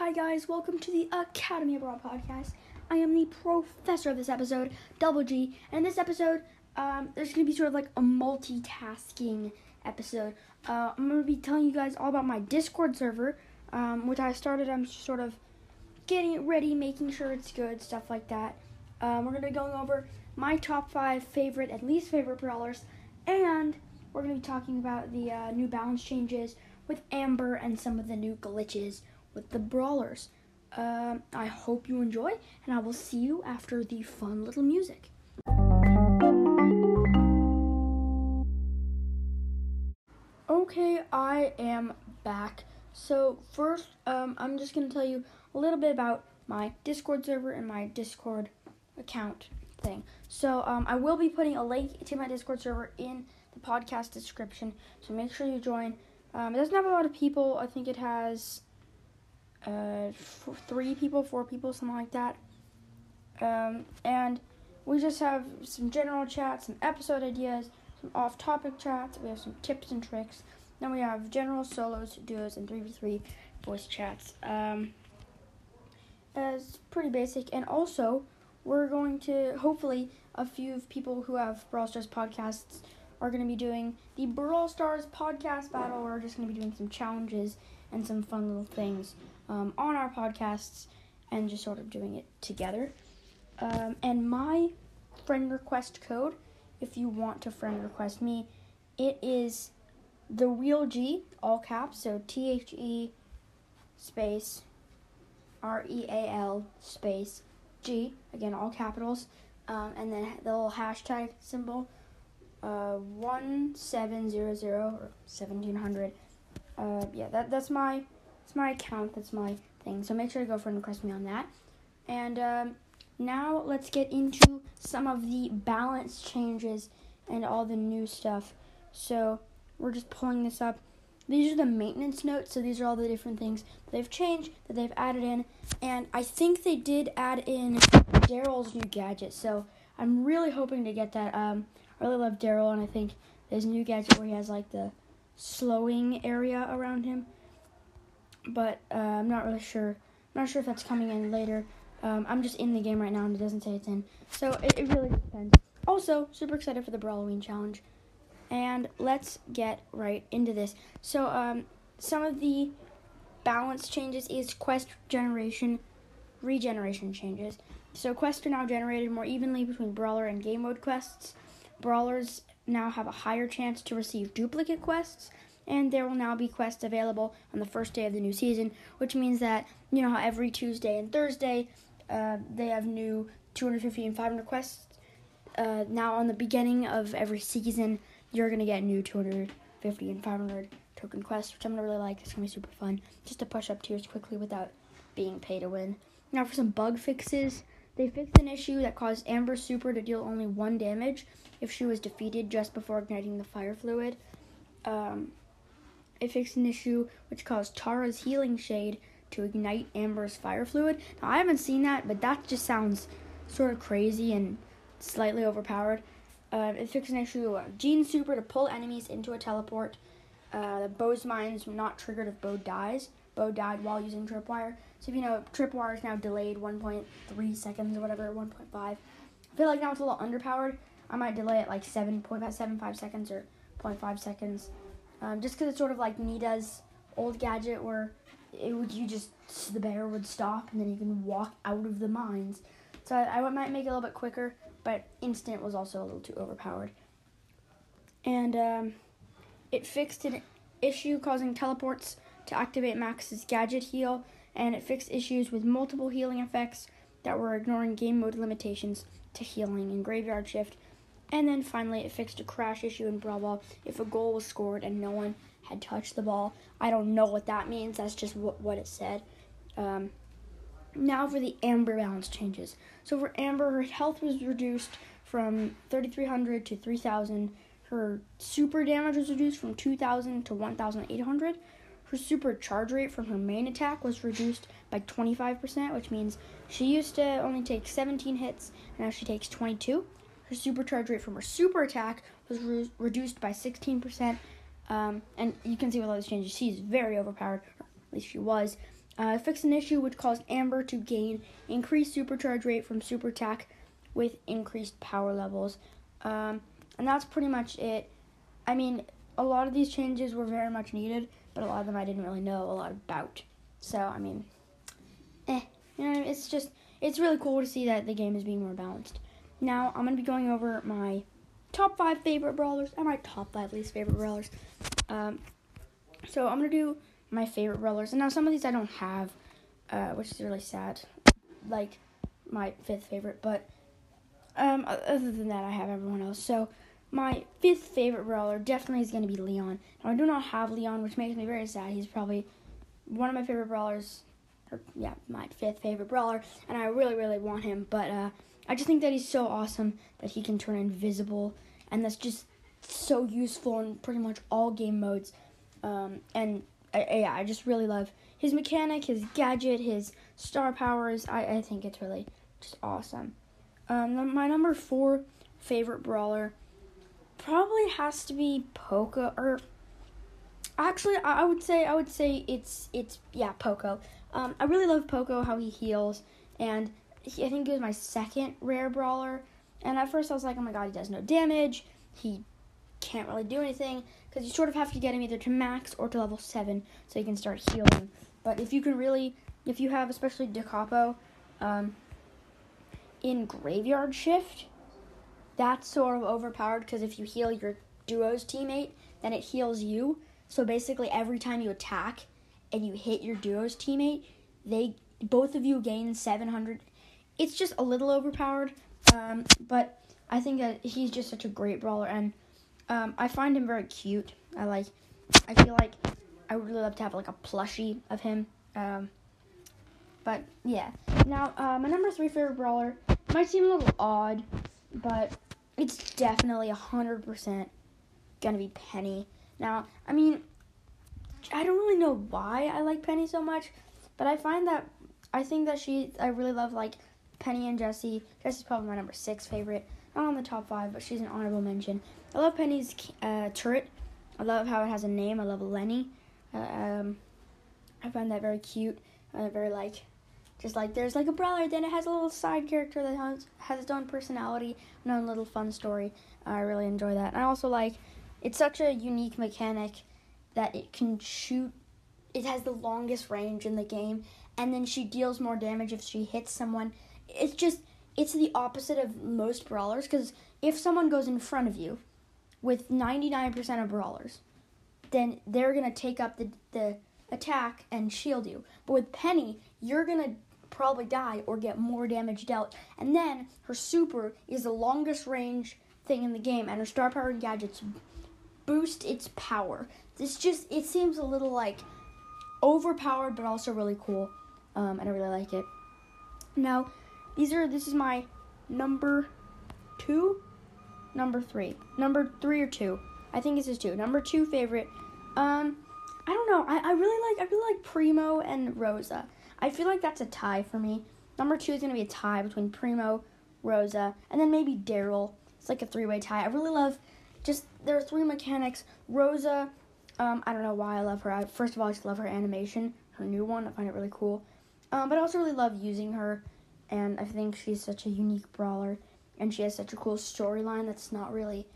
Hi, guys, welcome to the Academy of Brawl podcast. I am the professor of this episode, Double G, and in this episode, um, there's going to be sort of like a multitasking episode. Uh, I'm going to be telling you guys all about my Discord server, um, which I started. I'm sort of getting it ready, making sure it's good, stuff like that. Um, we're going to be going over my top five favorite and least favorite brawlers, and we're going to be talking about the uh, new balance changes with Amber and some of the new glitches with the brawlers. Um, I hope you enjoy, and I will see you after the fun little music. Okay, I am back. So first, um, I'm just gonna tell you a little bit about my Discord server and my Discord account thing. So um, I will be putting a link to my Discord server in the podcast description. So make sure you join. Um, it doesn't have a lot of people. I think it has uh, three people, four people, something like that. Um, and we just have some general chats, some episode ideas, some off-topic chats. We have some tips and tricks. Then we have general solos, duos, and three v three voice chats. Um, it's pretty basic, and also we're going to hopefully a few of people who have Brawl Stars podcasts are going to be doing the Brawl Stars podcast battle. We're just going to be doing some challenges and some fun little things um, on our podcasts and just sort of doing it together. Um, and my friend request code, if you want to friend request me, it is the real G, all caps, so T H E space R E A L space G, again, all capitals, um, and then the little hashtag symbol, uh, 1700 or 1700. Uh, yeah, that, that's my it's my account, that's my thing. So make sure to go friend request me on that. And um, now let's get into some of the balance changes and all the new stuff. So we're just pulling this up. These are the maintenance notes, so these are all the different things they've changed, that they've added in. And I think they did add in Darryl's new gadget, so I'm really hoping to get that. Um, I really love Darryl, and I think his new gadget where he has like the slowing area around him but uh, I'm not really sure. I'm not sure if that's coming in later. Um, I'm just in the game right now and it doesn't say it's in. So it, it really depends. Also, super excited for the Brawloween challenge. And let's get right into this. So, um, some of the balance changes is quest generation, regeneration changes. So, quests are now generated more evenly between Brawler and Game Mode quests. Brawlers now have a higher chance to receive duplicate quests, and there will now be quests available on the first day of the new season, which means that you know how every Tuesday and Thursday uh, they have new 250 and 500 quests. Uh, now on the beginning of every season, you're gonna get new 250 and 500 token quests, which I'm gonna really like. It's gonna be super fun, just to push up tiers quickly without being pay to win. Now for some bug fixes. They fixed an issue that caused Amber Super to deal only one damage if she was defeated just before igniting the fire fluid. Um, it fixed an issue which caused Tara's healing shade to ignite Amber's fire fluid. Now, I haven't seen that, but that just sounds sort of crazy and slightly overpowered. Uh, it fixed an issue of Gene Super to pull enemies into a teleport. Uh, Bo's mine's not triggered if Bo dies. Bo died while using Tripwire. So if you know, Tripwire is now delayed 1.3 seconds or whatever, 1.5. I feel like now it's a little underpowered. I might delay it like 7.75 seconds or 0.5 seconds. Um, just because it's sort of like Nita's old gadget where it would you just the bear would stop and then you can walk out of the mines. So I, I might make it a little bit quicker, but instant was also a little too overpowered. And um, it fixed an issue causing teleports to activate Max's gadget heal, and it fixed issues with multiple healing effects that were ignoring game mode limitations to healing in Graveyard Shift and then finally, it fixed a crash issue in Brawl if a goal was scored and no one had touched the ball. I don't know what that means. That's just what, what it said. Um, now for the Amber balance changes. So for Amber, her health was reduced from 3,300 to 3,000. Her super damage was reduced from 2,000 to 1,800. Her super charge rate from her main attack was reduced by 25%, which means she used to only take 17 hits, and now she takes 22. Her supercharge rate from her super attack was re- reduced by 16%. Um, and you can see with all these changes, she's very overpowered. At least she was. Uh, fix an issue which caused Amber to gain increased supercharge rate from super attack with increased power levels. Um, and that's pretty much it. I mean, a lot of these changes were very much needed, but a lot of them I didn't really know a lot about. So, I mean, eh. You know, it's just, it's really cool to see that the game is being more balanced. Now, I'm to be going over my top five favorite brawlers and my top five least favorite brawlers. Um, so, I'm to do my favorite brawlers. And now, some of these I don't have, uh, which is really sad. Like, my fifth favorite, but um, other than that, I have everyone else. So, my fifth favorite brawler definitely is to be Leon. Now, I do not have Leon, which makes me very sad. He's probably one of my favorite brawlers, or yeah, my fifth favorite brawler, and I really, really want him. But uh, I just think that he's so awesome that he can turn invisible, and that's just so useful in pretty much all game modes. Um, and I, yeah, I just really love his mechanic, his gadget, his star powers. I, I think it's really just awesome. Um, my number four favorite brawler probably has to be Poco or actually I would say I would say it's it's yeah Poco. Um, I really love Poco how he heals and he, I think he was my second rare brawler. And at first I was like, oh my god, he does no damage. He can't really do anything because you sort of have to get him either to max or to level seven so he can start healing. But if you can really, if you have especially Da Capo, um, in Graveyard Shift, that's sort of overpowered because if you heal your duo's teammate, then it heals you. So basically, every time you attack and you hit your duo's teammate, they both of you gain 700. It's just a little overpowered, um, but I think that he's just such a great brawler, and um, I find him very cute. I like. I feel like I would really love to have like a plushie of him. Um, but yeah. Now, uh, my number three favorite brawler might seem a little odd, but it's definitely 100% gonna be Penny. Now, I mean, I don't really know why I like Penny so much, but I find that I think that she, I really love like Penny and Jessie. Jessie's probably my number six favorite. Not on the top five, but she's an honorable mention. I love Penny's uh, turret. I love how it has a name. I love Lenny. Uh, um, I find that very cute. Uh, very like just like there's like a brawler, then it has a little side character that has, has its own personality, and own little fun story. I really enjoy that. And I also like it's such a unique mechanic that it can shoot. It has the longest range in the game, and then she deals more damage if she hits someone. It's just it's the opposite of most brawlers because if someone goes in front of you with 99% of brawlers, then they're gonna take up the the attack and shield you. But with Penny, you're gonna probably die or get more damage dealt. And then her super is the longest range thing in the game, and her star power gadgets boost its power. This just it seems a little like overpowered, but also really cool, um, and I really like it. Now, these are this is my number two, number three, number three or two. I think this is two. Number two favorite. Um, I don't know. I, I really like I really like Primo and Rosa. I feel like that's a tie for me. Number two is going to be a tie between Primo, Rosa, and then maybe Darryl. It's like a three way tie. I really love just, there are three mechanics. Rosa, um, I don't know why I love her. I, first of all, I just love her animation, her new one. I find it really cool. Um, but I also really love using her, and I think she's such a unique brawler, and she has such a cool storyline that's not really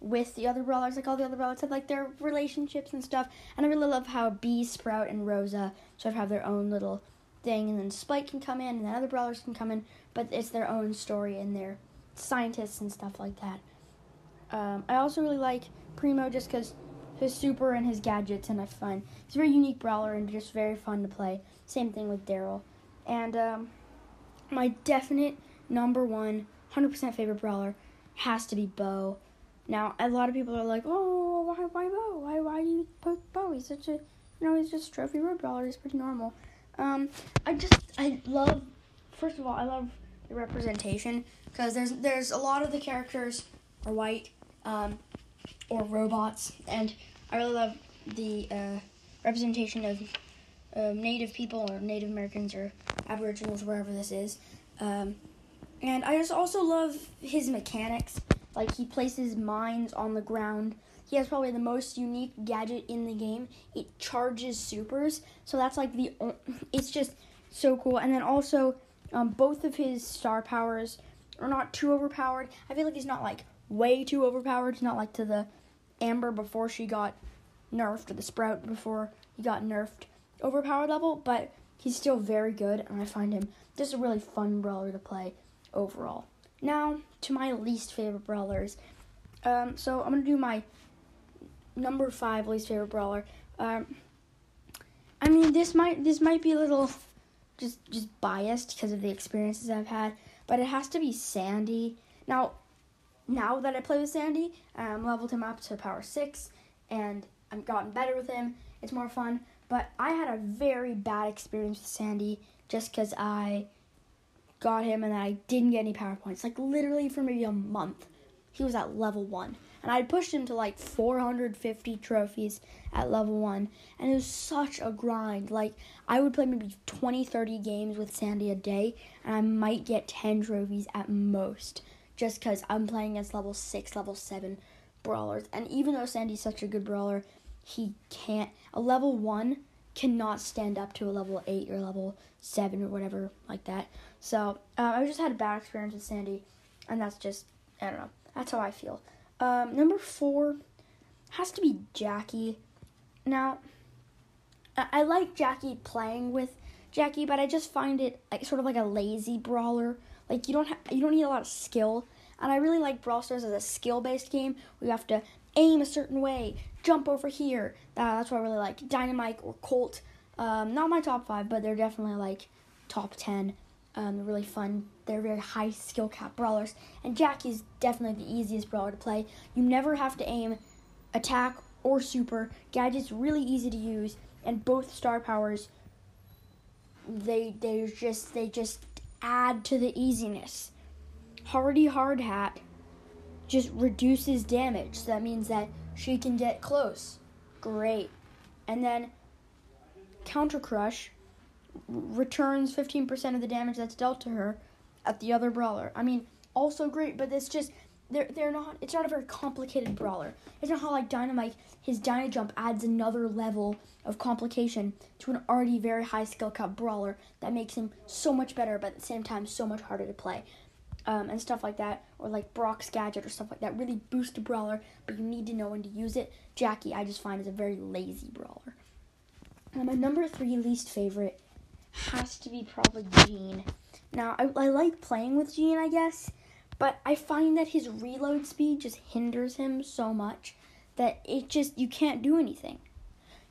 with the other brawlers. Like all the other brawlers have like their relationships and stuff. And I really love how Bea, Sprout, and Rosa sort of have their own little thing, and then Spike can come in, and then other brawlers can come in, but it's their own story and they're scientists and stuff like that. Um, I also really like Primo just because his super and his gadgets, and I find he's a very unique brawler and just very fun to play. Same thing with Darryl. And um, my definite number one, 100% favorite brawler has to be Bo. Now, a lot of people are like, oh, why, why Bo? Why, why do you put Bo? He's such a, you know, he's just trophy road brawler. He's pretty normal. Um, I just I love. First of all, I love the representation because there's there's a lot of the characters are white, um, or robots, and I really love the uh, representation of Native people or Native Americans or Aboriginals, wherever this is. Um, and I just also love his mechanics. Like he places mines on the ground he has probably the most unique gadget in the game. It charges supers, so that's like the. It's just so cool. And then also, um, both of his star powers are not too overpowered. I feel like he's not like way too overpowered. He's not like to the Amber before she got nerfed or the Sprout before he got nerfed overpowered level, but he's still very good, and I find him just a really fun brawler to play overall. Now to my least favorite brawlers. Um, so I'm gonna do my number five least favorite brawler. Um, I mean, this might this might be a little just just biased because of the experiences I've had, but it has to be Sandy. Now, now that I play with Sandy, um, leveled him up to power six, and I've gotten better with him. It's more fun. But I had a very bad experience with Sandy just because I got him and I didn't get any power points. Like literally for maybe a month, he was at level one. And I pushed him to like 450 trophies at level 1 and it was such a grind. Like I would play maybe 20 30 games with Sandy a day and I might get 10 trophies at most just cuz I'm playing against level 6 level 7 brawlers. And even though Sandy's such a good brawler he can't a level 1 cannot stand up to a level 8 or level 7 or whatever like that so uh, I just had a bad experience with Sandy and that's just I don't know that's how I feel um, number four has to be Jacky. Now, I-, I like Jacky playing with Jacky, but I just find it like sort of like a lazy brawler. Like you don't ha- you don't need a lot of skill, and I really like Brawl Stars as a skill-based game where you have to aim a certain way, jump over here. That's what I really like. Dynamike or Colt, um, not my top five, but they're definitely like top ten. Um, really fun. They're very high skill cap brawlers. And Jacky's definitely the easiest brawler to play. You never have to aim attack or super. Gadget's really easy to use, and both star powers they they just they just add to the easiness. Hardy Hard Hat just reduces damage. So that means that she can get close. Great. And then Counter Crush returns 15% of the damage that's dealt to her at the other brawler. I mean, also great, but it's just they're they're not it's not a very complicated brawler. It's not how like Dynamike his Dyna Jump adds another level of complication to an already very high skill cap brawler that makes him so much better but at the same time so much harder to play. Um, and stuff like that, or like Brock's gadget or stuff like that, really boost a brawler, but you need to know when to use it. Jacky, I just find is a very lazy brawler. And my number three least favorite has to be probably Gene. Now, I, I like playing with Gene, I guess, but I find that his reload speed just hinders him so much that it just, you can't do anything.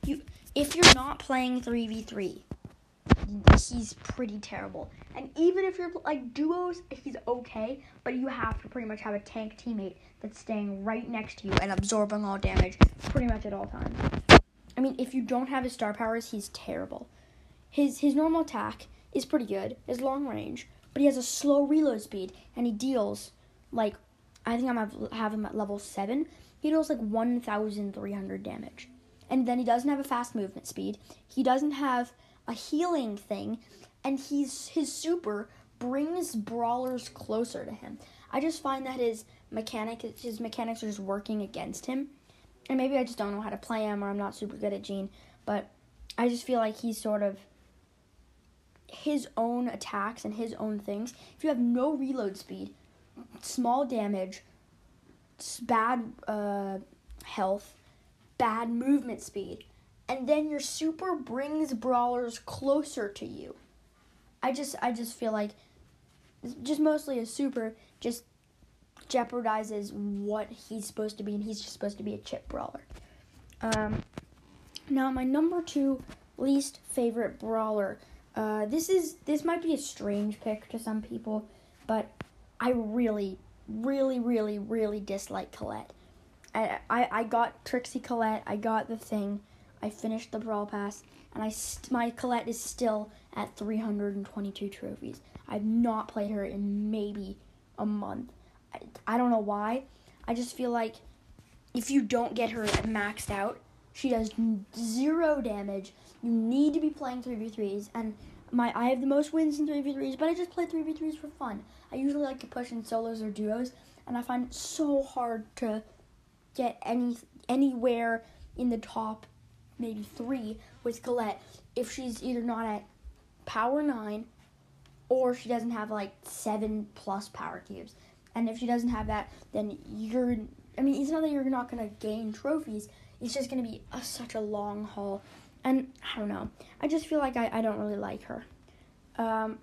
You, if you're not playing 3v3, he's pretty terrible. And even if you're like duos, he's okay, but you have to pretty much have a tank teammate that's staying right next to you and absorbing all damage pretty much at all times. I mean, if you don't have his star powers, he's terrible. His his normal attack is pretty good, his long range, but he has a slow reload speed and he deals like I think I'm have, have him at level seven. He deals like one thousand three hundred damage, and then he doesn't have a fast movement speed. He doesn't have a healing thing, and he's his super brings brawlers closer to him. I just find that his mechanic his mechanics are just working against him. And maybe I just don't know how to play him or I'm not super good at Gene, but I just feel like he's sort of his own attacks and his own things. If you have no reload speed, small damage, bad uh, health, bad movement speed, and then your super brings brawlers closer to you. I just I just feel like just mostly a super just jeopardizes what he's supposed to be, and he's just supposed to be a chip brawler. Um, now my number two least favorite brawler uh, this is this might be a strange pick to some people, but I really, really, really, really dislike Colette. I, I, I got Trixie Colette. I got the thing. I finished the Brawl Pass, and I st- my Colette is still at 322 trophies. I've not played her in maybe a month. I, I don't know why. I just feel like if you don't get her maxed out, she does zero damage. You need to be playing 3v3s, and my I have the most wins in 3v3s, but I just play 3v3s for fun. I usually like to push in solos or duos, and I find it so hard to get any anywhere in the top maybe three with Colette if she's either not at power nine or she doesn't have like seven plus power cubes. And if she doesn't have that, then you're. I mean, it's not that you're not gonna gain trophies. It's just gonna be a, such a long haul. And I don't know. I just feel like I, I don't really like her. Um,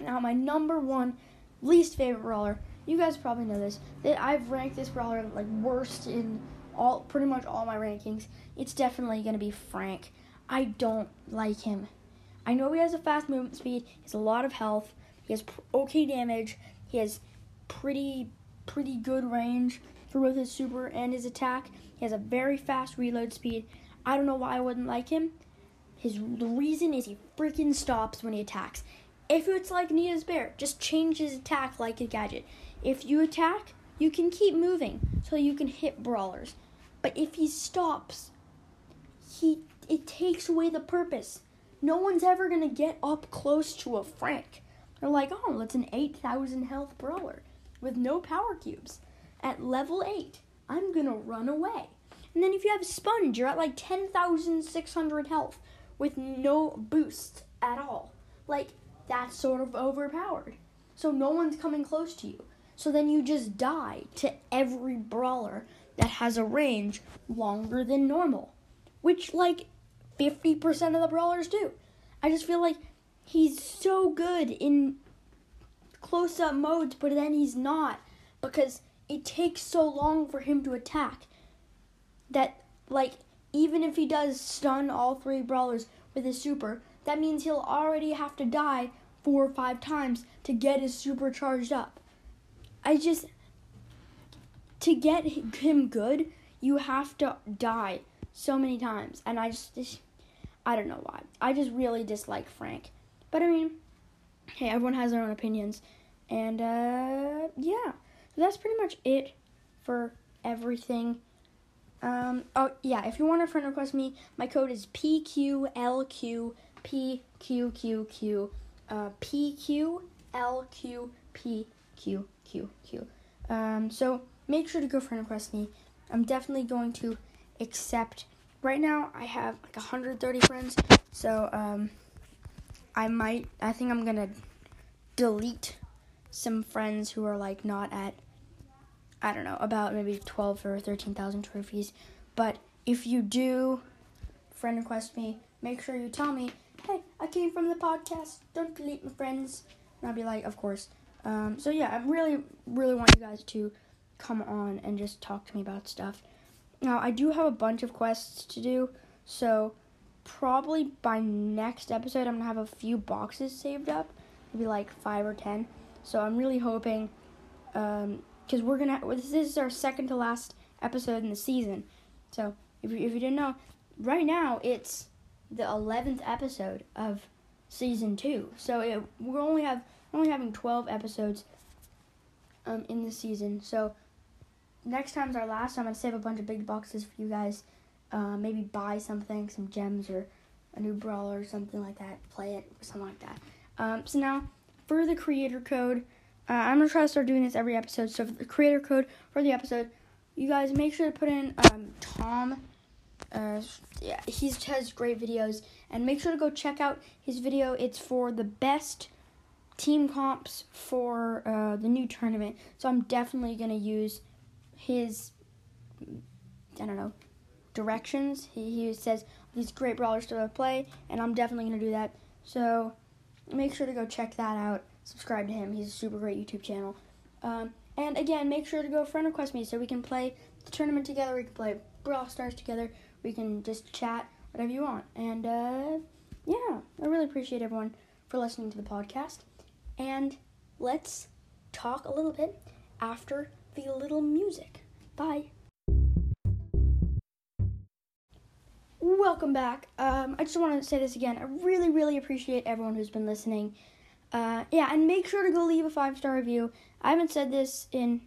now my number one least favorite brawler. You guys probably know this. That I've ranked this brawler like worst in all pretty much all my rankings. It's definitely gonna be Frank. I don't like him. I know he has a fast movement speed. He has a lot of health. He has okay damage. He has pretty pretty good range for both his super and his attack. He has a very fast reload speed. I don't know why I wouldn't like him. His the reason is he freaking stops when he attacks. If it's like Nita's bear, just change his attack like a gadget. If you attack, you can keep moving so you can hit brawlers. But if he stops, he it takes away the purpose. No one's ever gonna get up close to a Frank. They're like, oh, it's an 8,000 health brawler with no power cubes. At level 8, I'm gonna run away. And then if you have Sponge, you're at like 10,600 health with no boost at all. Like, that's sort of overpowered. So no one's coming close to you. So then you just die to every brawler that has a range longer than normal. Which, like, 50% of the brawlers do. I just feel like he's so good in close up modes, but then he's not because it takes so long for him to attack that, like, even if he does stun all three brawlers with his super, that means he'll already have to die four or five times to get his super charged up. I just. To get him good, you have to die so many times. And I just, I don't know why. I just really dislike Frank. But I mean, hey, everyone has their own opinions. And uh, yeah, so that's pretty much it for everything. Um, oh yeah, if you want to friend request me, my code is PQLQ PQQQ uh, Um, so make sure to go friend request me. I'm definitely going to accept right now I have like 130 friends, so um, I might, I think I'm gonna delete some friends who are like not at, I don't know, about maybe 12 or 13,000 trophies. But if you do friend request me, make sure you tell me, hey, I came from the podcast, don't delete my friends. And I'll be like, of course. Um, so yeah, I really, really want you guys to come on and just talk to me about stuff. Now, I do have a bunch of quests to do, so probably by next episode, I'm gonna have a few boxes saved up, maybe like five or ten. So I'm really hoping, um, because we're gonna this is our second to last episode in the season. So if you, if you didn't know, right now it's the eleventh episode of season two. So it, we only have only having twelve episodes um, in the season. So next time's our last. So I'm gonna save a bunch of big boxes for you guys. Uh, maybe buy something, some gems or a new brawler or something like that. Play it or something like that. Um, so now for the creator code, uh, I'm gonna try to start doing this every episode. So for the creator code for the episode, you guys make sure to put in um, Tom. Uh, yeah, he has great videos, and make sure to go check out his video. It's for the best team comps for uh, the new tournament. So I'm definitely gonna use his I don't know directions. He, he says these great brawlers to play, and I'm definitely gonna do that. So make sure to go check that out. Subscribe to him. He's a super great YouTube channel. Um, and again, make sure to go friend request me so we can play the tournament together. We can play Brawl Stars together. We can just chat, whatever you want. And uh, yeah, I really appreciate everyone for listening to the podcast. And let's talk a little bit after the little music. Bye. Welcome back. Um, I just want to say this again. I really, really appreciate everyone who's been listening. Uh, yeah, and make sure to go leave a five star review. I haven't said this in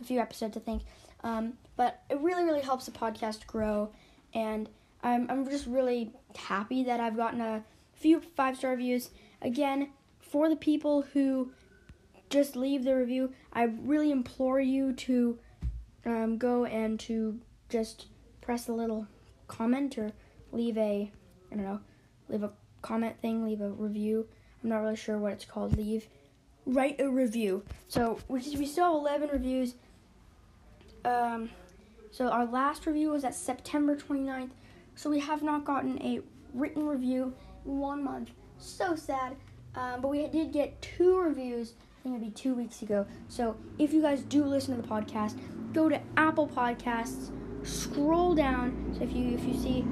a few episodes, I think, um, but it really, really helps the podcast grow. And I'm, I'm just really happy that I've gotten a few five star reviews. Again, for the people who just leave the review. I really implore you to um, go and to just press the little comment or leave a, I don't know, leave a comment thing, leave a review. I'm not really sure what it's called. Leave, write a review. So we we still have 11 reviews. Um, so our last review was at September 29th. So we have not gotten a written review in one month. So sad. Um, but we did get two reviews. Think be two weeks ago. So if you guys do listen to the podcast, go to Apple Podcasts, scroll down. So if you if you see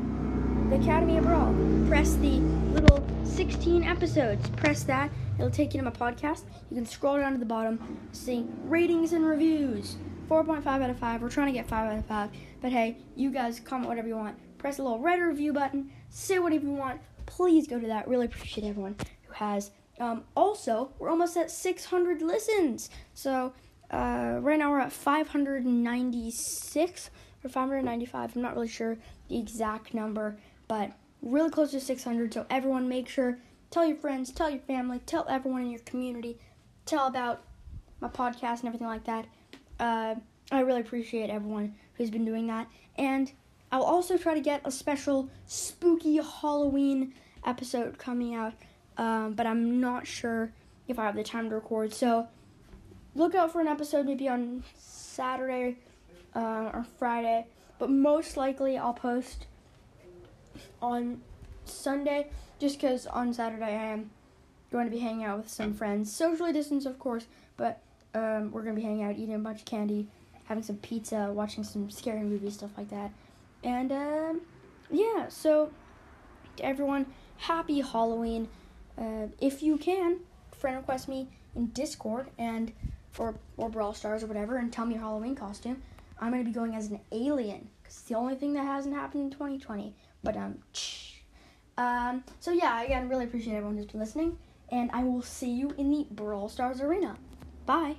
the Academy of Brawl, press the little 16 episodes. Press that. It'll take you to my podcast. You can scroll down to the bottom, see ratings and reviews. 4.5 out of 5. We're trying to get 5 out of 5. But hey, you guys comment whatever you want. Press the little red review button. Say whatever you want. Please go to that. Really appreciate everyone who has. Um, also, we're almost at 600 listens. So uh, right now we're at 596 or 595. I'm not really sure the exact number, but really close to 600. So everyone, make sure tell your friends, tell your family, tell everyone in your community, tell about my podcast and everything like that. Uh, I really appreciate everyone who's been doing that, and I'll also try to get a special spooky Halloween episode coming out, um, but I'm not sure if I have the time to record. So look out for an episode maybe on Saturday uh, or Friday, but most likely I'll post on Sunday just because on Saturday I am going to be hanging out with some friends, socially distanced, of course, but um, we're gonna be hanging out, eating a bunch of candy, having some pizza, watching some scary movies, stuff like that. And um, yeah, so to everyone, happy Halloween. Uh, if you can, friend request me in Discord and or or Brawl Stars or whatever, and tell me your Halloween costume. I'm gonna be going as an alien because it's the only thing that hasn't happened in 2020. But um, um, so yeah, again, really appreciate everyone who's been listening, and I will see you in the Brawl Stars arena. Bye.